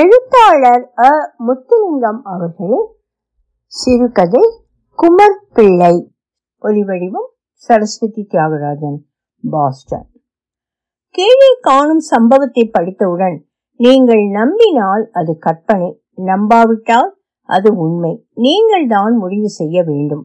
எழுத்தாளர் அ. முத்துலிங்கம் அவர்களின் சிறுகதை குமர் பிள்ளை ஒலிவடிவம் சரஸ்வதி தியாகராஜன் பாஸ்டன். கீழே காணும் சம்பவத்தை படித்தவுடன் நீங்கள் நம்பினால் அது கற்பனை நம்பாவிட்டால் அது உண்மை. நீங்கள் தான் முடிவு செய்ய வேண்டும்.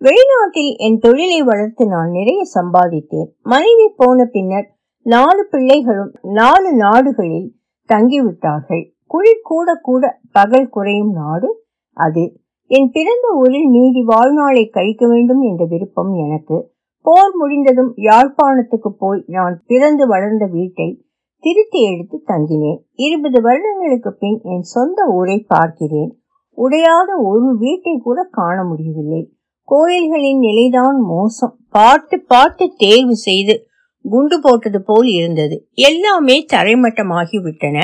வெளிநாட்டில் என் தொழிலை வளர்த்து நான் நிறைய சம்பாதித்தேன். மனைவி போன பின்னர் நாலு பிள்ளைகளும் நாலு நாடுகளில் தங்கிவிட்டார்கள். குழி கூட கூட பகல் குறையும் நாடு அது. என் பிறந்த ஊரில் மீதி வாழ்நாளை கழிக்க வேண்டும் என்ற விருப்பம் எனக்கு. போர் முடிந்ததும் யாழ்ப்பாணத்துக்கு போய் நான் பிறந்து வளர்ந்த வீட்டை திருத்தி எடுத்து தங்கினேன். இருபது வருடங்களுக்கு பின் என் சொந்த ஊரை பார்க்கிறேன். உடையாத ஒரு வீட்டை கூட காண முடியவில்லை. கோயில்களின் நிலைதான் மோசம். பார்த்து பார்த்து தேர்வு செய்து குண்டு போட்டது போல் இருந்தது. எல்லாமே தரைமட்டமாகி விட்டன.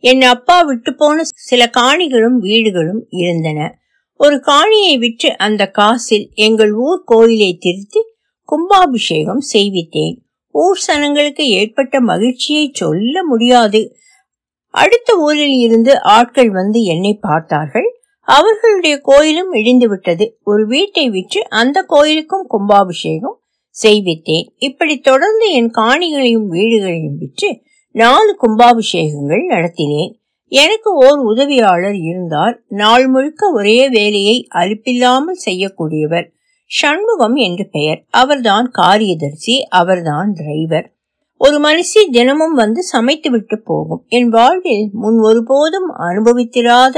என் அப்பா விட்டு போன சில காணிகளும் வீடுகளும் இருந்தன. ஒரு காணியை விற்று அந்த காசில் எங்கள் ஊர் கோயிலை திருத்தி கும்பாபிஷேகம் செய்வித்தேன். ஊர் சனங்களுக்கு ஏற்பட்ட மகிழ்ச்சியை சொல்ல முடியாது. அடுத்த ஊரில் இருந்து ஆட்கள் வந்து என்னை பார்த்தார்கள். அவர்களுடைய கோயிலும் இடிந்து விட்டது ஒரு வீட்டை விற்று அந்த கோயிலுக்கும் கும்பாபிஷேகம் செய்வித்தேன். இப்படி தொடர்ந்து என் காணிகளையும் வீடுகளையும் விற்று நாலு கும்பாபிஷேகங்கள் நடத்தினேன். எனக்கு ஓர் உதவியாளர் இருந்தார். நாள் முழுக்க ஒரே வேலையை அலுப்பில்லாமல் செய்யக்கூடியவர். சண்முகம் என்று பெயர். அவர்தான் காரியதர்சி அவர்தான் டிரைவர். ஒரு மனுஷி தினமும் வந்து சமைத்து விட்டு போகும். என் வாழ்வில் முன் ஒருபோதும் அனுபவித்திராத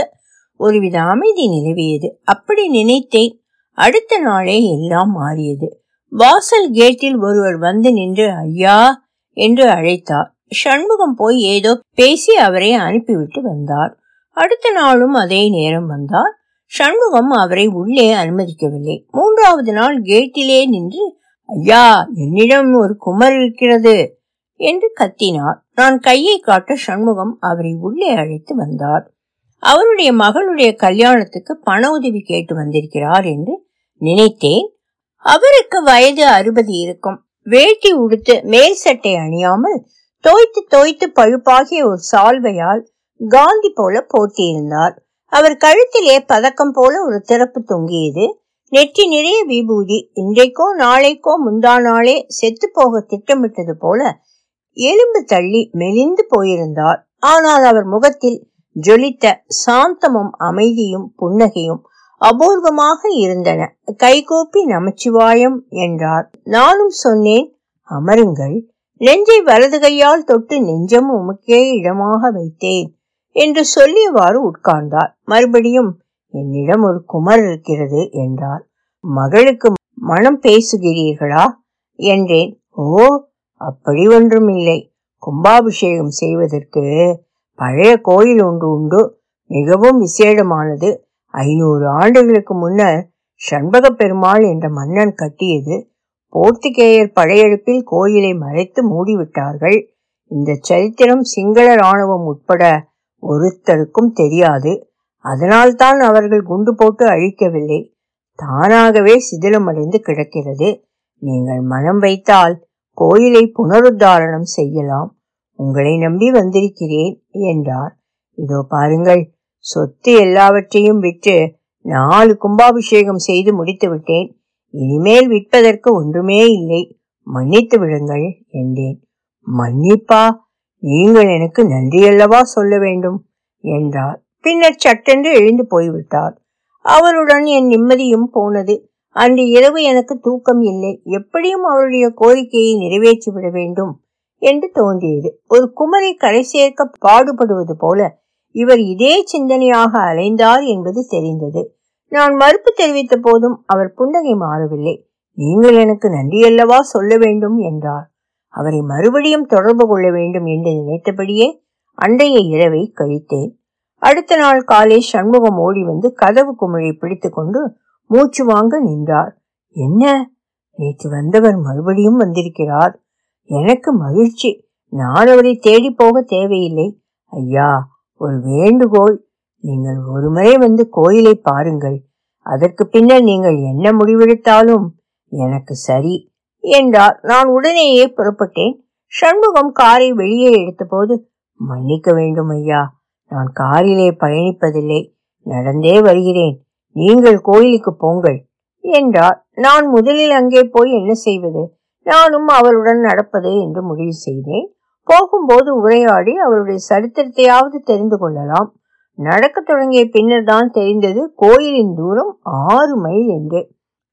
ஒருவித அமைதி நிலவியது. அப்படி நினைத்தேன். அடுத்த நாளே எல்லாம் மாறியது. வாசல் கேட்டில் ஒருவர் வந்து நின்று ஐயா என்று அழைத்தார். சண்முகம் போய் ஏதோ பேசி அவரை அனுப்பிவிட்டு வந்தார். அடுத்த நாளும் அதே நேரம் வந்தார். சண்முகம் அவரை உள்ளே அனுமதிக்கவில்லை. மூன்றாவது நாள் கேட்டிலே நின்று ஐயா என்னிடம் ஒரு குமர் இருக்கிறது என்று கத்தினார். நான் கையை காட்ட சண்முகம் அவரை உள்ளே அழைத்து வந்தார். அவருடைய மகளுடைய கல்யாணத்துக்கு பண உதவி கேட்டு வந்திருக்கிறார் என்று நினைத்தேன். அவருக்கு வயது அறுபது இருக்கும். வேட்டி உடுத்து மேல் சட்டை அணியாமல் தோய்த்து தோய்த்து பழுப்பாகிய ஒரு சால்வையால் காந்தி போல போட்டியிருந்தார் அவர் கழுத்திலே பதக்கம் போல ஒரு திறப்பு தொங்கியது. நெற்றி நிறைய விபூதி இன்றைக்கோ நாளைக்கோ முந்தா நாளே செத்து போக திட்டமிட்டது போல எலும்பு தள்ளி மெலிந்து போயிருந்தார். ஆனால் அவர் முகத்தில் ஜொலித்த சாந்தமும் அமைதியும் புன்னகையும் அபூர்வமாக இருந்தன. கைகோப்பி நமச்சிவாயம் என்றார். நானும் சொன்னேன் அமருங்கள். நெஞ்சை வலது கையால் தொட்டு நெஞ்சம் உமக்கே இடமாக வைத்தேன் என்று சொல்லியவாறு உட்கார்ந்தார். மறுபடியும் என்னிடம் ஒரு குமர் இருக்கிறது என்றார். மகளுக்கு மனம் பேசுகிறீர்களா? என்றேன். ஓ அப்படி ஒன்றும் இல்லை கும்பாபிஷேகம் செய்வதற்கு பழைய கோயில் ஒன்று உண்டு. மிகவும் விசேடமானது. ஐநூறு ஆண்டுகளுக்கு முன்னர் சண்பக பெருமாள் என்ற மன்னன் கட்டியது. போர்த்துகேயர் படையெடுப்பில் கோயிலை மறைத்து மூடிவிட்டார்கள். இந்த சரித்திரம் சிங்கள ராணுவம் உட்பட ஒருத்தருக்கும் தெரியாது. அதனால்தான் அவர்கள் குண்டு போட்டு அழிக்கவில்லை. தானாகவே சிதிலமடைந்து கிடக்கிறது. நீங்கள் மனம் வைத்தால் கோயிலை புனருத்தாரணம் செய்யலாம். உங்களை நம்பி வந்திருக்கிறேன் என்றார். இதோ பாருங்கள் சொத்து எல்லாவற்றையும் விட்டு நாலு கும்பாபிஷேகம் செய்து முடித்து விட்டேன் இனிமேல் விற்பதற்கு ஒன்றுமே இல்லை. மன்னித்து விடுங்கள் என்றேன். மன்னிப்பா நீங்கள் எனக்கு நன்றியல்லவா சொல்ல வேண்டும் என்றார் பின்னர் சட்டென்று எழுந்து போய்விட்டார் அவருடன் என் நிம்மதியும் போனது. அன்று இரவு எனக்கு தூக்கம் இல்லை. எப்படியும் அவருடைய கோரிக்கையை நிறைவேற்றி விட வேண்டும் என்று தோன்றியது. ஒரு குமரை கரை சேர்க்க பாடுபடுவது போல இவர் இதே சிந்தனையாக அலைந்தார் என்பது தெரிந்தது. நான் மறுப்பு தெரிவித்த போதும் அவர் புன்னகை மாறவில்லை. நீங்கள் எனக்கு நன்றியல்லவா சொல்ல வேண்டும்? என்றார். அவரை மறுபடியும் தொடர்பு கொள்ள வேண்டும் என்று நினைத்தபடியே அன்றைய இரவை கழித்தேன். அடுத்த நாள் காலை சண்முகம் ஓடி வந்து கதவு குமிழை பிடித்துக்கொண்டு மூச்சு வாங்க நின்றார். என்ன? நேற்று வந்தவர் மறுபடியும் வந்திருக்கிறார். எனக்கு மகிழ்ச்சி. நான் அவரை தேடி போக தேவையில்லை. ஐயா ஒரு வேண்டுகோள். நீங்கள் ஒருமுறை வந்து கோயிலை பாருங்கள். அதற்கு பின்னர் நீங்கள் என்ன முடிவெடுத்தாலும் எனக்கு சரி என்றார். நான் உடனேயே புறப்பட்டேன். சண்முகம் காரை வெளியே எடுத்தபோது மன்னிக்க வேண்டும் ஐயா நான் காரிலே பயணிப்பதில்லை. நடந்தே வருகிறேன். நீங்கள் கோயிலுக்கு போங்கள் என்றார். நான் முதலில் அங்கே போய் என்ன செய்வது? நானும் அவருடன் நடப்பது என்று முடிவு செய்தேன். போகும்போது உரையாடி அவருடைய சரித்திரத்தையாவது தெரிந்து கொள்ளலாம். நடக்க தொடங்கிய பின்னர் தான் தெரிந்தது கோயிலின் தூரம் ஆறு மைல் என்று.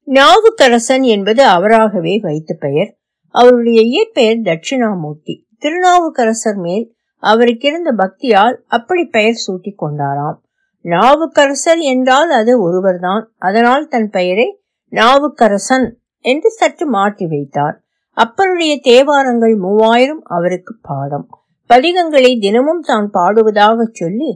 நாவுக்கரசன் என்பது அவராகவே வைத்த பெயர். அவருடைய இயற்பெயர் தட்சிணாமூர்த்தி. திருநாவுக்கரசர் மேல் அவருக்கு இருந்த பக்தியால் அப்படி பெயர் சூட்டி கொண்டாராம். நாவுக்கரசர் என்றால் அது ஒருவர்தான். அதனால் தன் பெயரை நாவுக்கரசன் என்று சற்று மாற்றி வைத்தார். அப்பருடைய தேவாரங்கள் மூவாயிரம் அவருக்கு பாடம். பதிகங்களை தினமும் தான் பாடுவதாக சொல்லி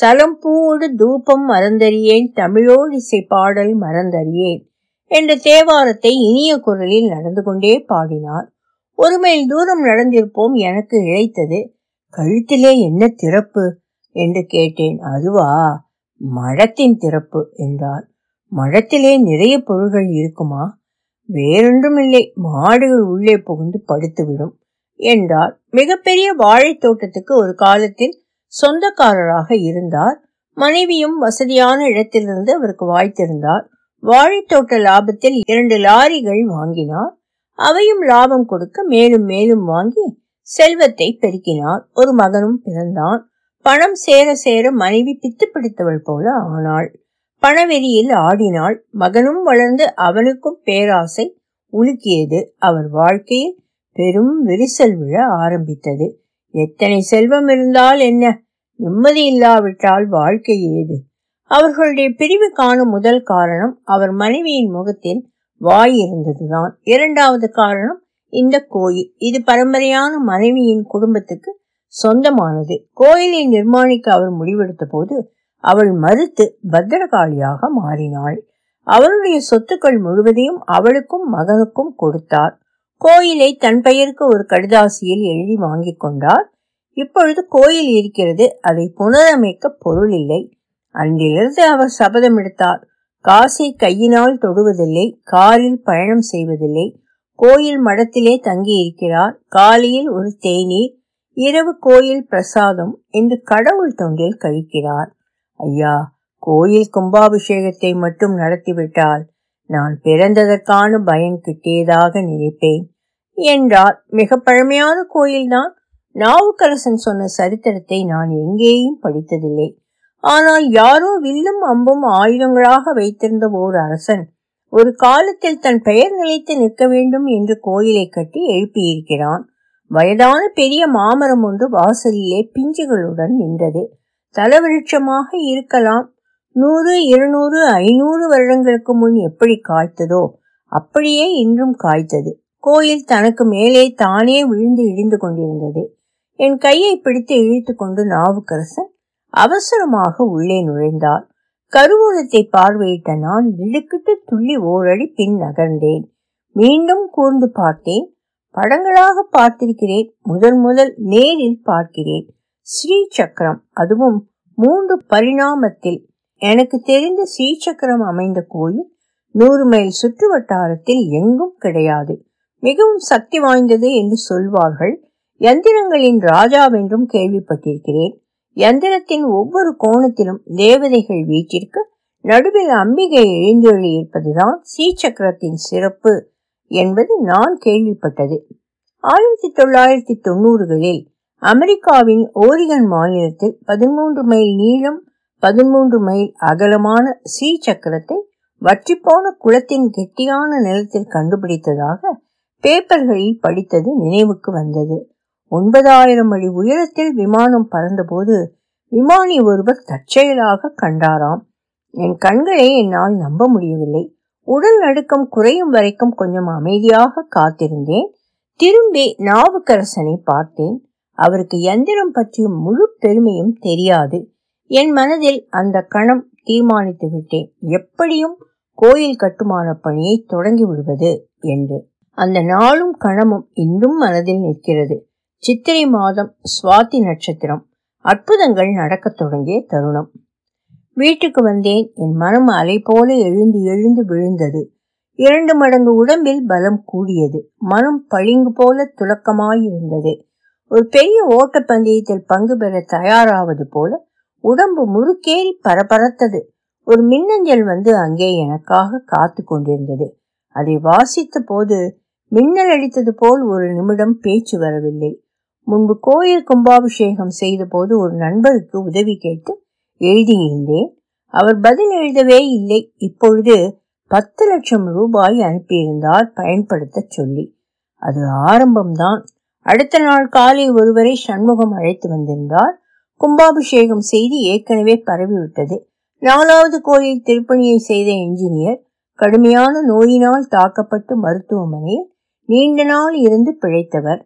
சலம்பூடு தூபம் மறந்தறியேன் தமிழோடு இசை பாடல் மறந்தறியேன் என்ற தேவாரத்தை இனிய குரலில் நடந்து கொண்டே பாடினார். ஒரு மைல் தூரம் நடந்திருப்போம் எனக்கு இழைத்தது. கழுத்திலே என்ன திறப்பு? என்று கேட்டேன். அதுவா? மழத்தின் திறப்பு என்றார். மழத்திலே நிறைய பொருள்கள் இருக்குமா? வேறொன்றும் இல்லை மாடுகள் உள்ளே புகுந்து படுத்துவிடும் என்றார். மிகப்பெரிய வாழைத் தோட்டத்துக்கு ஒரு காலத்தில் சொந்தக்காரராக இருந்தார். மனைவியும் வசதியான இடத்திலிருந்து அவருக்கு வாய்த்திருந்தார். வாழைத்தோட்ட லாபத்தில் இரண்டு லாரிகள் வாங்கினார். அவையும் லாபம் கொடுக்க மேலும் மேலும் வாங்கி செல்வத்தை பெருக்கினார். ஒரு மகனும் பிறந்தான். பணம் சேர சேர மனைவி பித்து பிடித்தவள் போல ஆனாள். பணவெறியில் ஆடினாள். மகனும் வளர்ந்து அவனுக்கும் பேராசை உலுக்கியது. அவர் வாழ்க்கையில் பெரும் விரிசல் விழ ஆரம்பித்தது. எத்தனை செல்வம் இருந்தால் என்ன? நிம்மதி இல்லாவிட்டால் வாழ்க்கை ஏது? அவர்களுடைய பிரிவுக்கான முதல் காரணம் அவர் மனைவியின் முகத்தில் வாய் இருந்ததுதான். இரண்டாவது காரணம் இந்த கோயில் இது பரம்பரையான மனைவியின் குடும்பத்துக்கு சொந்தமானது. கோயிலை நிர்மாணிக்க அவர் முடிவெடுத்த போது அவள் மறுத்து பத்திரகாளியாக மாறினாள். அவருடைய சொத்துக்கள் முழுவதையும் அவளுக்கும் மகனுக்கும் கொடுத்தார். கோயிலை தன் பெயருக்கு ஒரு கடிதாசியில் எழுதி வாங்கிக் கொண்டார். இப்பொழுது கோயில் இருக்கிறது. அதை புனரமைக்க பொருள் இல்லை. அன்றிலிருந்து அவர் சபதம் எடுத்தார். காசை கையினால் தொடுவதில்லை. காரில் பயணம் செய்வதில்லை. கோயில் மடத்திலே தங்கி இருக்கிறார் காலையில் ஒரு தேநீர் இரவு கோயில் பிரசாதம் என்று கடவுள் தொண்டில் கழிக்கிறார். ஐயா கோயில் கும்பாபிஷேகத்தை மட்டும் நடத்திவிட்டால் நான் பிறந்ததற்கான பயன் கிட்டியதாக நினைப்பேன். என்றார். மிக பழமையான கோயில்தான். நாவுக்கரசன் சொன்ன சரித்திரத்தை நான் எங்கேயும் படித்ததில்லை. ஆனால் யாரோ வில்லும் அம்பும் ஆயுதங்களாக வைத்திருந்த ஓர் அரசன் ஒரு காலத்தில் தன் பெயர் நிலைத்து நிற்க வேண்டும் என்று கோயிலை கட்டி எழுப்பியிருக்கிறான். வயதான பெரிய மாமரம் ஒன்று வாசலிலே பிஞ்சுகளுடன் நின்றது. தலவிருட்சமாக இருக்கலாம். நூறு இருநூறு ஐநூறு வருடங்களுக்கு முன் எப்படி காய்த்ததோ அப்படியே இன்றும் காய்த்தது. கோயில் தனக்கு மேலே தானே விழுந்து இடிந்து கொண்டிருந்தது. என் கையை பிடித்து இழுத்து கொண்டு நாவுக்கரசன் அவசரமாக உள்ளே நுழைந்தார். கருவூலத்தை பார்வையிட்ட நான் திடுக்கிட்டு துள்ளி ஓரடி பின் நகர்ந்தேன். மீண்டும் கூர்ந்து பார்த்தேன். படங்களாக பார்த்திருக்கிறேன். முதல் முதல் நேரில் பார்க்கிறேன். ஸ்ரீ சக்கரம் அதுவும் மூன்று பரிணாமத்தில் எனக்கு தெரிந்த ஸ்ரீசக்கரம் அமைந்த கோயில் நூறு மைல் சுற்று வட்டாரத்தில் எங்கும் கிடையாது. மிகவும் சக்தி வாய்ந்தது என்று சொல்வார்கள். யந்திரங்களின் ராஜாவென்றும் கேள்விப்பட்டிருக்கிறேன். யந்திரத்தின் ஒவ்வொரு கோணத்திலும் தேவதைகள் வீட்டிற்கு நடுவில் அம்பிகை எழுந்தொழி இருப்பதுதான் ஸ்ரீசக்கரத்தின் சிறப்பு என்பது நான் கேள்விப்பட்டது. ஆயிரத்தி தொள்ளாயிரத்தி தொண்ணூறுகளில் அமெரிக்காவின் ஓரிகன் மாநிலத்தில் பதிமூன்று மைல் நீளம் பதிமூன்று மைல் அகலமான சீ சக்கரத்தை வற்றிப்போன குளத்தின் கெட்டியான நிலத்தில் கண்டுபிடித்ததாக பேப்பர்களில் படித்தது நினைவுக்கு வந்தது. ஒன்பதாயிரம் அடி உயரத்தில் விமானம் பறந்தபோது விமானி ஒருவர் தற்செயலாக கண்டாராம். என் கண்களை என்னால் நம்ப முடியவில்லை. உடல் நடுக்கம் குறையும் வரைக்கும் கொஞ்சம் அமைதியாக காத்திருந்தேன். திரும்பி நாவுக்கரசனை பார்த்தேன். அவருக்கு எந்திரம் பற்றிய முழு பெருமையும் தெரியாது. என் மனதில் அந்த கணம் தீர்மானித்து விட்டேன். எப்படியும் கோயில் கட்டுமான பணியை தொடங்கி விடுவது என்று. அந்த நாளும் கணமும் இன்றும் மனதில் நிற்கிறது. சித்திரை மாதம் சுவாதி நட்சத்திரம். அற்புதங்கள் நடக்கத் தொடங்கிய தருணம். வீட்டுக்கு வந்தேன். என் மனம் அலை போல எழுந்து எழுந்து விழுந்தது. இரண்டு மடங்கு உடம்பில் பலம் கூடியது. மனம் பளிங்கு போல துலக்கமாயிருந்தது. ஒரு பெரிய ஓட்டப்பந்தயத்தில் பங்கு பெற தயாராவது போல உடம்பு முறுக்கேறி பரபரத்தது. ஒரு மின்னஞ்சல் வந்து அங்கே எனக்காக காத்து கொண்டிருந்தது. அதை வாசித்த போது மின்னல் அடித்தது போல் ஒரு நிமிடம் பேச்சு வரவில்லை. முன்பு கோயில் கும்பாபிஷேகம் செய்த போது ஒரு நண்பருக்கு உதவி கேட்டு எழுதியிருந்தேன். அவர் பதில் எழுதவே இல்லை. இப்பொழுது பத்து லட்சம் ரூபாய் அனுப்பியிருந்தார் பயன்படுத்த சொல்லி. அது ஆரம்பம்தான். அடுத்த நாள் காலை ஒருவரை சண்முகம் அழைத்து வந்திருந்தார். கும்பாபிஷேகம் செய்தி ஏற்கனவே பரவிவிட்டது. நாலாவது கோயில் திருப்பணியை செய்த என்ஜினியர் கடுமையான நோயினால் தாக்கப்பட்டு மருத்துவமனையில் நீண்ட நாள் இருந்து பிழைத்தவர்.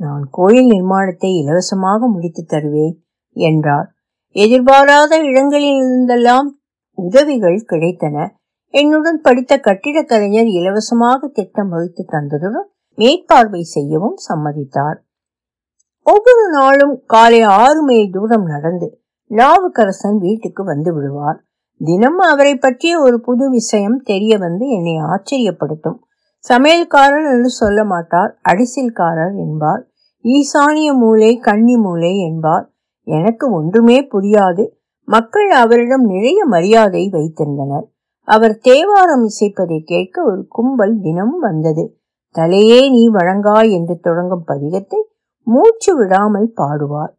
நான் கோயில் நிர்மாணத்தை இலவசமாக முடித்து தருவேன் என்றார். எதிர்பாராத இடங்களில் இருந்தெல்லாம் உதவிகள் கிடைத்தன. என்னுடன் படித்த கட்டிடக் கலைஞர் இலவசமாக திட்டம் வகுத்து தந்ததுடன் மேற்பார்வை செய்யவும் சம்மதித்தார். ஒவ்வொரு நாளும் காலை ஆறு மைல் தூரம் நடந்து நாவுக்கரசன் வீட்டுக்கு வந்து விடுவார். தினம் அவரை பற்றிய ஒரு புது விஷயம் தெரிய வந்து என்னை ஆச்சரியப்படுத்தும். சமையல்காரர் என்று சொல்ல மாட்டார் அடிசில்காரர் என்பார். ஈசானிய மூலை கன்னி மூலை என்பார். எனக்கு ஒன்றுமே புரியாது. மக்கள் அவரிடம் நிறைய மரியாதை வைத்திருந்தனர். அவர் தேவாரம் இசைப்பதை கேட்க ஒரு கும்பல் தினம் வந்தது. தலையே நீ வழங்காய் என்று தொடங்கும் பதிகத்தை மூச்சு விடாமல் பாடுவார்.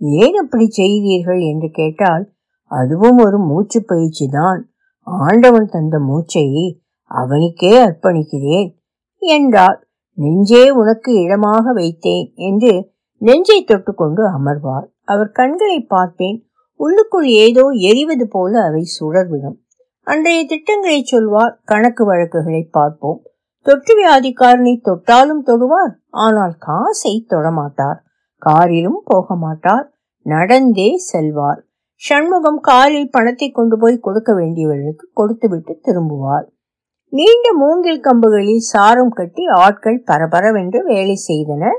ஏன் அப்படி செய்தீர்கள் என்று கேட்டால் அதுவும் ஒரு மூச்சு பயிற்சி தான் ஆண்டவன் தந்த மூச்சை அவனுக்கே அர்ப்பணிக்கிறேன் என்றார். நெஞ்சே உனக்கு இடமாக வைத்தேன் என்று நெஞ்சை தொட்டுக்கொண்டு அமர்வார். அவர் கண்களை பார்ப்பேன். உள்ளுக்குள் ஏதோ எரிவது போல அவை சுடர்விடும் அன்றைய திட்டங்களை சொல்வார். கணக்கு வழக்குகளை பார்ப்போம். தொற்று வியாதிக்காரனை தொட்டாலும் தொடுவார் ஆனால் காசை தொடமாட்டார். காரிலும் போக மாட்டார் நடந்தே செல்வார். சண்முகம் காரில் பணத்தை கொண்டு போய் கொடுக்க வேண்டியவர்களுக்கு கொடுத்துவிட்டு திரும்புவார். நீண்ட மூங்கில் கம்புகளில் சாரம் கட்டி ஆட்கள் பரபரவென்று வேலை செய்தனர்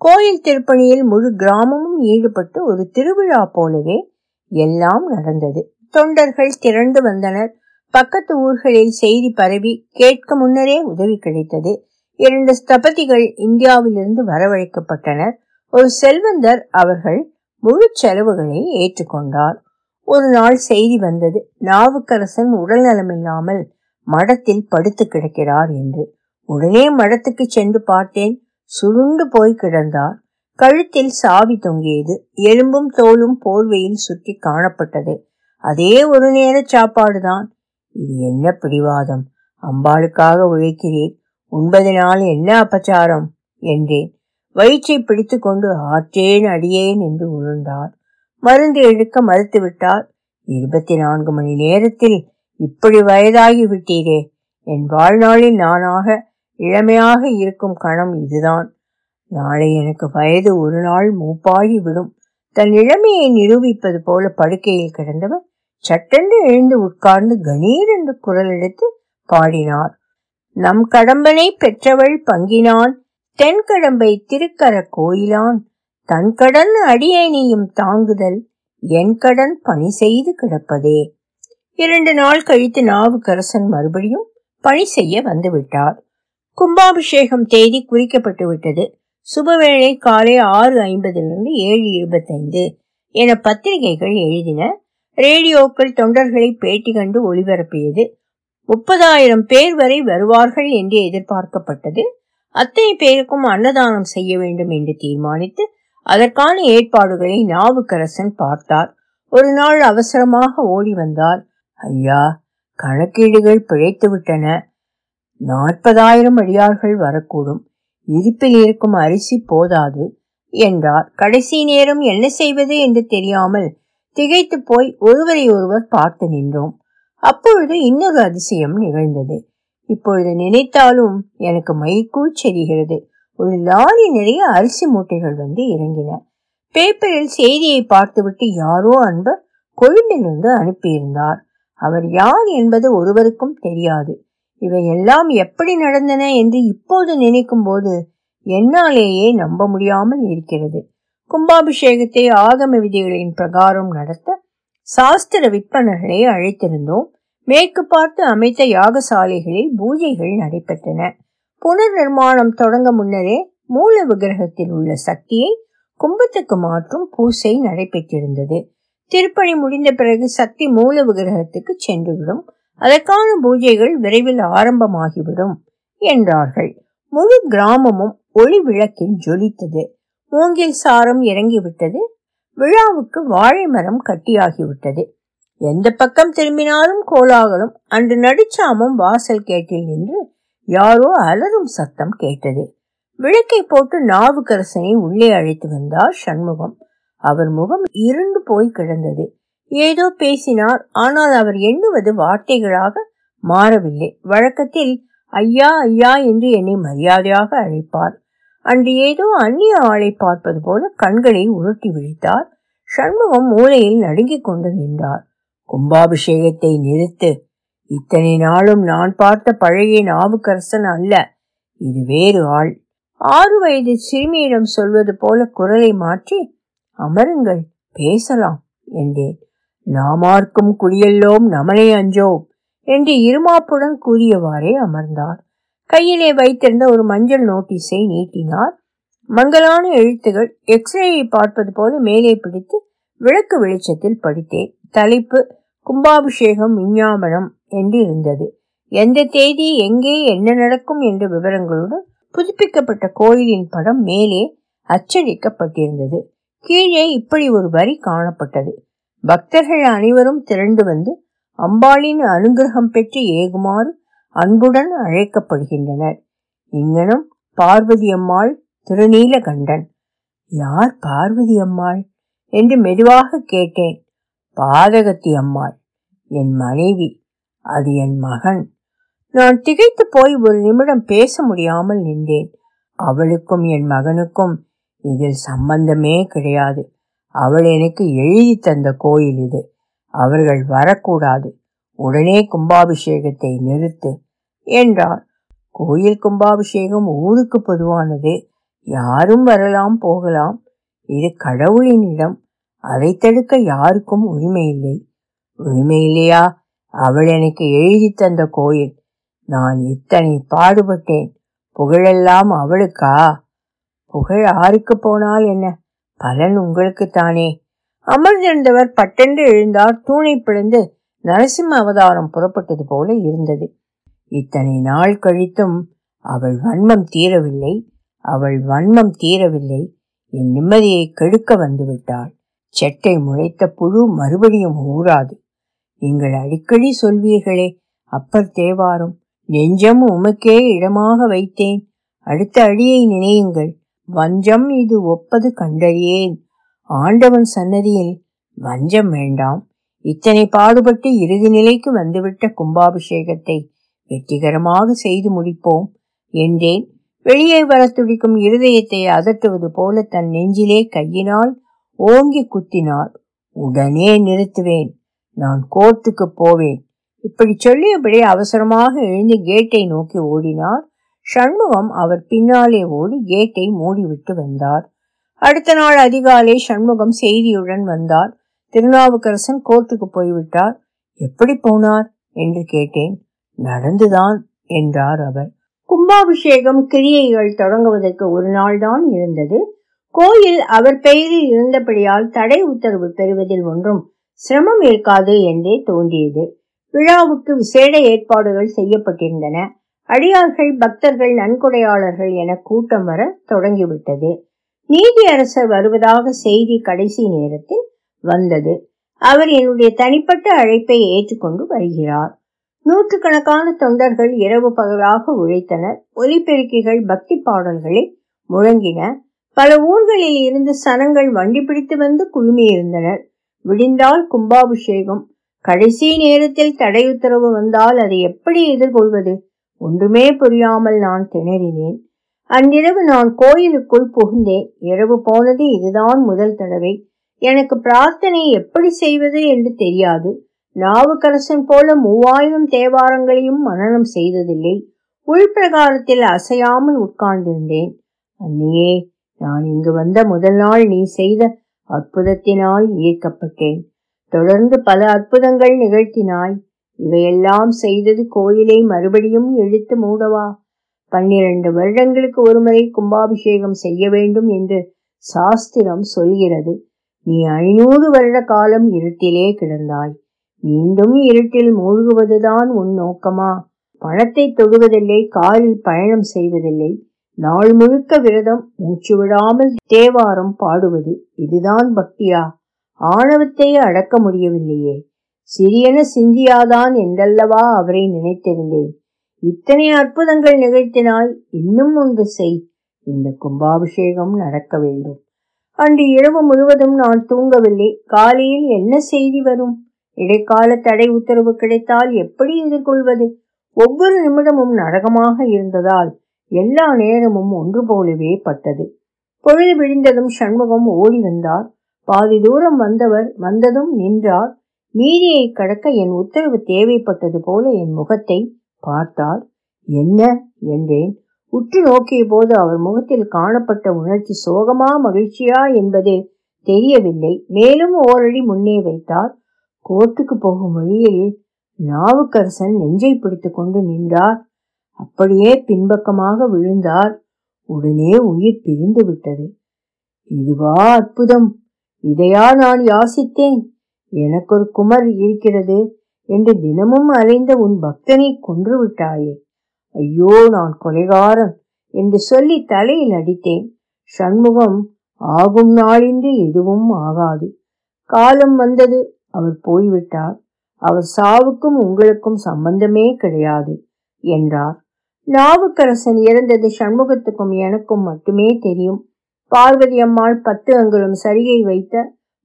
கோயில் திருப்பணியில் முழு கிராமமும் ஈடுபட்டு ஒரு திருவிழா போலவே எல்லாம் நடந்தது. தொண்டர்கள் திரண்டு வந்தனர். பக்கத்து ஊர்களில் செய்தி பரவி கேட்க முன்னரே உதவி கிடைத்தது. இரண்டு ஸ்தபதிகள் இந்தியாவிலிருந்து வரவழைக்கப்பட்டனர். ஒரு செல்வந்தர் அவர்கள் முழு செலவுகளை ஏற்றுக்கொண்டார். ஒரு நாள் செய்தி வந்தது நாவுக்கரசன் உடல் நலமில்லாமல் மடத்தில் படுத்து கிடக்கிறார் என்று. உடனே மடத்துக்கு சென்று பார்த்தேன் சுருண்டு போய் கிடந்தார். கழுத்தில் சாவி தொங்கியது எலும்பும் தோலும் போர்வையில் சுற்றி காணப்பட்டது. அதே ஒரு நேர சாப்பாடுதான். இது என்ன பிடிவாதம்? அம்பாளுக்காக உழைக்கிறேன். உண்பதனால் என்ன அபச்சாரம்? என்றேன். வயிற்றை பிடித்து கொண்டு ஆற்றேன் அடியேன் என்று உருண்டார் மருந்து எடுக்க மறுத்துவிட்டார். இருபத்தி நான்கு மணி நேரத்தில் இப்படி வயதாகி விட்டீரே என் வாழ்நாளில் நானாக இளமையாக இருக்கும் கணம் இதுதான். நாளை எனக்கு வயது ஒரு நாள் மூப்பாகி விடும். தன் இளமையை நிரூபிப்பது போல படுக்கையில் கிடந்தவர் சட்டென்று எழுந்து உட்கார்ந்து கணீர் என்று குரல் எடுத்து பாடினார். நம் கடம்பனை பெற்றவள் பங்கினான். தென்கடம்பை திருக்கர கோயிலான். தன் கடன் அடியணியும் தாங்குதல். என் கடன் பணி செய்து கிடப்பதே. இரண்டு நாள் கழித்து நாவுக்கரசன் மறுபடியும் பணி செய்ய வந்துவிட்டார் கும்பாபிஷேகம் தேதி குறிக்கப்பட்டு விட்டது. சுபவேளை காலை ஆறு ஐம்பதிலிருந்து ஏழு இருபத்தைந்து என பத்திரிகைகள் எழுதின ரேடியோக்கள் தொண்டர்களை பேட்டி கண்டு ஒளிபரப்பியது. முப்பதாயிரம் பேர் வரை வருவார்கள் என்று எதிர்பார்க்கப்பட்டது. அத்தனை பேருக்கும் அன்னதானம் செய்ய வேண்டும் என்று தீர்மானித்து அதற்கான ஏற்பாடுகளை நாவுக்கரசன் பார்த்தார். ஒரு நாள் அவசரமாக ஓடி வந்தார். ஐயா கணக்கீடுகள் பிழைத்து விட்டன. நாற்பதாயிரம் அடியார்கள் வரக்கூடும். இருப்பில் இருக்கும் அரிசி போதாது என்றார். கடைசி நேரம் என்ன செய்வது என்று தெரியாமல் திகைத்து போய் ஒருவரை ஒருவர் பார்த்து நின்றோம். அப்பொழுது இன்னொரு அதிசயம் நிகழ்ந்தது. இப்பொழுது நினைத்தாலும் எனக்கு மயிர்கூச்செறிகிறது ஒரு லாரி நிறைய அரிசி மூட்டைகள் வந்து இறங்கின. பேப்பரில் செய்தியை பார்த்துவிட்டு யாரோ அன்பர் கொழும்பிலிருந்து அனுப்பியிருந்தார். அவர் யார் என்பது ஒருவருக்கும் தெரியாது. இவை எல்லாம் எப்படி நடந்தன என்று இப்போது நினைக்கும் போது என்னாலேயே நம்ப முடியாமல் இருக்கிறது. கும்பாபிஷேகத்தை ஆகம விதிகளின் பிரகாரம் நடத்த சாஸ்திர விற்பனர்களை அழைத்திருந்தோம். மேற்கு பார்த்து அமைத்த யாகசாலைகளில் பூஜைகள் நடைபெற்றன. புனர் நிர்மாணம் தொடங்க முன்னரே மூல விக்கிரகத்தில் உள்ள சக்தியை கும்பத்துக்கு மாற்றும் பூசை நடைபெற்றிருந்தது. திருப்பணி முடிந்த பிறகு சக்தி மூல விக்கிரகத்துக்கு சென்றுவிடும். அதற்கான பூஜைகள் விரைவில் ஆரம்பமாகிவிடும் என்றார்கள். முழு கிராமமும் ஒளி விளக்கில் ஜொலித்தது. மூங்கில் சாரம் இறங்கிவிட்டது. விழாவுக்கு வாழை மரம் கட்டியாகிவிட்டது. எந்த பக்கம் திரும்பினாலும் கோலாகலும் அன்று நடுச்சாமம் வாசல் கேட்டில் நின்று யாரோ அலறும் சத்தம் கேட்டது. விளக்கை போட்டு நாவுக்கரசனை உள்ளே அழைத்து வந்தார் சண்முகம். அவர் முகம் இருண்டு போய் கிடந்தது. ஏதோ பேசினார் ஆனால் அவர் எண்ணுவது வார்த்தைகளாக மாறவில்லை. வழக்கத்தில் ஐயா ஐயா என்று என்னை மரியாதையாக அழைப்பார். அன்று ஏதோ அந்நிய ஆளை பார்ப்பது போல கண்களை உருட்டி விழித்தார். சண்முகம் மூலையில் நடுங்கிக் கொண்டு நின்றார். கும்பாபிஷேகத்தை நிறுத்து. இத்தனை நாளும் நான் பார்த்த பழைய நாவுக்கரசன் அல்ல. இது வேறு ஆள். ஆறு வயது சிறுமியிடம் சொல்வது போல குரலை மாற்றி அமருங்கள் பேசலாம் என்றேன். நாமார்க்கும் குடியெல்லோம் நமனை அஞ்சோம் என்று இருமாப்புடன் கூறியவாறே அமர்ந்தார். கையிலே வைத்திருந்த ஒரு மஞ்சள் நோட்டீஸை நீட்டினார். மங்கலான எழுத்துகள் எக்ஸ்ரேயை பார்ப்பது போல மேலே பிடித்து விளக்கு வெளிச்சத்தில் படித்தேன். தலைப்பு கும்பாபிஷேகம் விஞ்ஞாபனம் என்று இருந்தது எந்த தேதி எங்கே என்ன நடக்கும் என்ற விவரங்களுடன் புதுப்பிக்கப்பட்ட கோயிலின் படம் மேலே அச்சடிக்கப்பட்டிருந்தது. கீழே இப்படி ஒரு வரி காணப்பட்டது. பக்தர்கள் அனைவரும் திரண்டு வந்து அம்பாளின் அனுகிரகம் பெற்று ஏகுமாறு அன்புடன் அழைக்கப்படுகின்றனர். இங்கனம் பார்வதி அம்மாள் திருநீலகண்டன். யார் பார்வதி அம்மாள்? என்று மெதுவாக கேட்டேன். பாதகத்தி அம்மாள் என் மனைவி அது என் மகன். நான் திகைத்து போய் ஒரு நிமிடம் பேச முடியாமல் நின்றேன். அவளுக்கும் என் மகனுக்கும் இதில் சம்பந்தமே கிடையாது. அவள் எனக்கு எழுதி தந்த கோயில் இது. அவர்கள் வரக்கூடாது. உடனே கும்பாபிஷேகத்தை நிறுத்து. என்றார் கோயில் கும்பாபிஷேகம் ஊருக்கு பொதுவானது. யாரும் வரலாம் போகலாம். இது கடவுளின் இடம். அதை தடுக்க யாருக்கும் உரிமை இல்லை. உரிமை இல்லையா? அவள் எனக்கு எழுதி தந்த கோயில். நான் இத்தனை பாடுபட்டேன். புகழெல்லாம் அவளுக்கா? புகழ் ஆருக்கு போனால் என்ன? பலன் உங்களுக்கு தானே அமர்ந்திருந்தவர் பட்டென்று எழுந்தார். தூணை பிளந்து நரசிம்ம அவதாரம் புறப்பட்டது போல இருந்தது. இத்தனை நாள் கழித்தும் அவள் வன்மம் தீரவில்லை. அவள் வன்மம் தீரவில்லை. என் நிம்மதியை கெடுக்க வந்துவிட்டாள். செட்டை முளைத்த புழு மறுபடியும் ஊறாது. நீங்கள் அடிக்கடி சொல்வீர்களே அப்பர் தேவாரும். நெஞ்சம் உமக்கே இடமாக வைத்தேன். அடுத்த அடியை நினையுங்கள். வஞ்சம் இது ஒப்பது கண்டறியேன். ஆண்டவன் சன்னதியில் வஞ்சம் வேண்டாம். இத்தனை பாடுபட்டு இறுதி நிலைக்கு வந்துவிட்ட கும்பாபிஷேகத்தை வெற்றிகரமாக செய்து முடிப்போம் என்றேன். வெளியே வர துடிக்கும் இருதயத்தை அதட்டுவது போல தன் நெஞ்சிலே கையினால் ஓங்கி குத்தினார். உடனே நிறுத்துவேன். நான் கோர்ட்டுக்கு போவேன். இப்படி சொல்லியபடி அவசரமாக எழுந்து கேட்டை நோக்கி ஓடினார். சண்முகம் அவர் பின்னாலே ஓடி கேட்டை மூடிவிட்டு வந்தார். அடுத்த நாள் அதிகாலை சண்முகம் செய்தியுடன் வந்தார். திருநாவுக்கரசன் கோர்ட்டுக்கு போய்விட்டார். எப்படி போனார்? என்று கேட்டேன். நடந்துதான் என்றார் அவர். கும்பாபிஷேகம் கிரியைகள் தொடங்குவதற்கு ஒரு நாள் தான் இருந்தது. கோயில் அவர் பெயரில் இருந்தபடியால் தடை உத்தரவு பெறுவதில் ஒன்றும் சிரமம் இருக்காது என்றே தோன்றியது. விழாவுக்கு விசேட ஏற்பாடுகள் செய்யப்பட்டிருந்தன. அடியார்கள் பக்தர்கள் நன்கொடையாளர்கள் என கூட்டம் வர தொடங்கிவிட்டது. நீதியரசர் வருவதாக செய்தி கடைசி நேரத்தில் வந்தது. அவர் என்னுடைய தனிப்பட்ட அழைப்பை ஏற்றுக்கொண்டு வருகிறார். நூற்றுக்கணக்கான தொண்டர்கள் இரவு பகலாக உழைத்தனர். ஒலிபெருக்கிகள் பக்தி பாடல்களை முழங்கின. பல ஊர்களில் இருந்து சனங்கள் வண்டி பிடித்து வந்து குழுமியிருந்தனர். விடிந்தால் கும்பாபிஷேகம். கடைசி நேரத்தில் தடை உத்தரவு வந்தால் அதை எப்படி எதிர்கொள்வது? ஒன்றுமே புரியாமல் நான் திணறினேன். அன்றிரவு நான் கோயிலுக்குள் புகுந்தேன். இரவு போனது இதுதான் முதல் தடவை. எனக்கு பிரார்த்தனை எப்படி செய்வது என்று தெரியாது. நாவுக்கரசன் போல மூவாயிரம் தேவாரங்களையும் மனனம் செய்ததில்லை. உள்பிரகாரத்தில் அசையாமல் உட்கார்ந்திருந்தேன். அன்னியே நான் இங்கு வந்த முதல் நாள் நீ செய்த அற்புதத்தினால் ஈர்க்கப்பட்டேன். தொடர்ந்து பல அற்புதங்கள் நிகழ்த்தினாய். இவையெல்லாம் செய்தது கோயிலை மறுபடியும் இழுத்து மூடவா? பன்னிரண்டு வருடங்களுக்கு ஒருமுறை கும்பாபிஷேகம் செய்ய வேண்டும் என்று சாஸ்திரம் சொல்கிறது. நீ ஐநூறு வருட காலம் இருட்டிலே கிடந்தாய். மீண்டும் இருட்டில் மூழ்குவதுதான் உன் நோக்கமா? பணத்தை தொடுவதில்லை காலில் பயணம் செய்வதில்லை. நாள் முழுக்க விரதம் மூச்சு விடாமல் தேவாரம் பாடுவது இதுதான் பக்தியா? ஆணவத்தை அடக்க முடியவில்லையே. சிறியன சிந்தியாதான் என்றல்லவா அவரை நினைத்திருந்தேன். இத்தனை அற்புதங்கள் நிகழ்த்தினாய் இன்னும் ஒன்று செய். இந்த கும்பாபிஷேகம் நடக்க வேண்டும். அன்று இரவு முழுவதும் நான் தூங்கவில்லை. காலையில் என்ன செய்தி வரும்? இடைக்கால தடை உத்தரவு கிடைத்தால் எப்படி எதிர்கொள்வது? ஒவ்வொரு நிமிடமும் நரகமாக இருந்ததால் எல்லா நேரமும் ஒன்று போலவே பட்டது. பொழுது விழிந்ததும் சண்முகம் ஓடி வந்தார். பாதி தூரம் வந்தவர் வந்ததும் நின்றார். மீதியை கடக்க என் உத்தரவு தேவைப்பட்டது போல என் முகத்தை பார்த்தார். என்ன? என்றேன். உற்று நோக்கிய போது அவர் முகத்தில் காணப்பட்ட உணர்ச்சி சோகமா மகிழ்ச்சியா என்பது தெரியவில்லை. மேலும் ஓரடி முன்னே வைத்தார். கோர்ட்டுக்கு போகும் வழியில் நாவுக்கரசன் நெஞ்சை பிடித்து கொண்டு நின்றார். அப்படியே பின்பக்கமாக விழுந்தார். உடனே உயிர் பிரிந்து விட்டது. இதுவா அற்புதம். இதையா நான் யாசித்தேன்? எனக்கு ஒரு குமர் இருக்கிறது என்று தினமும் அலைந்த உன் பக்தனை கொன்று விட்டாயே. ஐயோ நான் கொலைகாரன் என்று சொல்லி தலையில் அடித்தேன். சண்முகம் ஆகும் நாளின்றி எதுவும் ஆகாது. காலம் வந்தது அவர் போய்விட்டார். அவர் சாவுக்கும் உங்களுக்கும் சம்பந்தமே கிடையாது என்றார். நாவுக்கரசன் இறந்தது சண்முகத்துக்கும் எனக்கும் மட்டுமே தெரியும். பார்வதி அம்மாள் பத்து அங்குலம் சரிகை வைத்த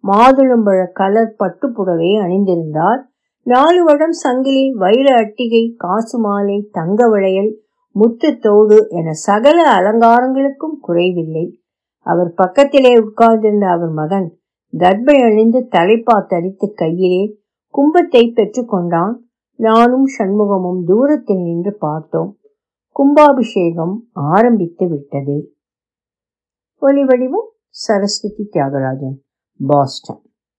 மாதுளம்பழ கலர் பட்டுப்புடவை அணிந்திருந்தார். நாலு வடம் சங்கிலி வைர அட்டிகை காசு மாலை தங்க வளையல் முத்து தோடு என சகல அலங்காரங்களுக்கும் குறைவில்லை. அவர் பக்கத்திலே உட்கார்ந்திருந்த அவர் மகன் தர்பை அணிந்து தலைப்பா தரித்து கையிலே கும்பத்தை பெற்றுக்கொண்டான் நானும் சண்முகமும் தூரத்தில் நின்று பார்த்தோம். கும்பாபிஷேகம் ஆரம்பித்து விட்டது. ஒலி வடிவம் சரஸ்வதி தியாகராஜன் பாஸ்டன்.